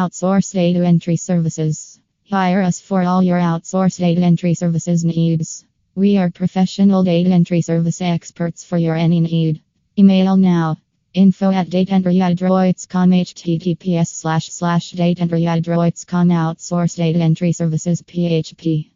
Outsource data entry services. Hire us for all your outsource data entry services needs. We are professional data entry service experts for your any need. Email now. Info at dataentryadroits.com https slash slash dataentryadroits.com outsource data entry services php.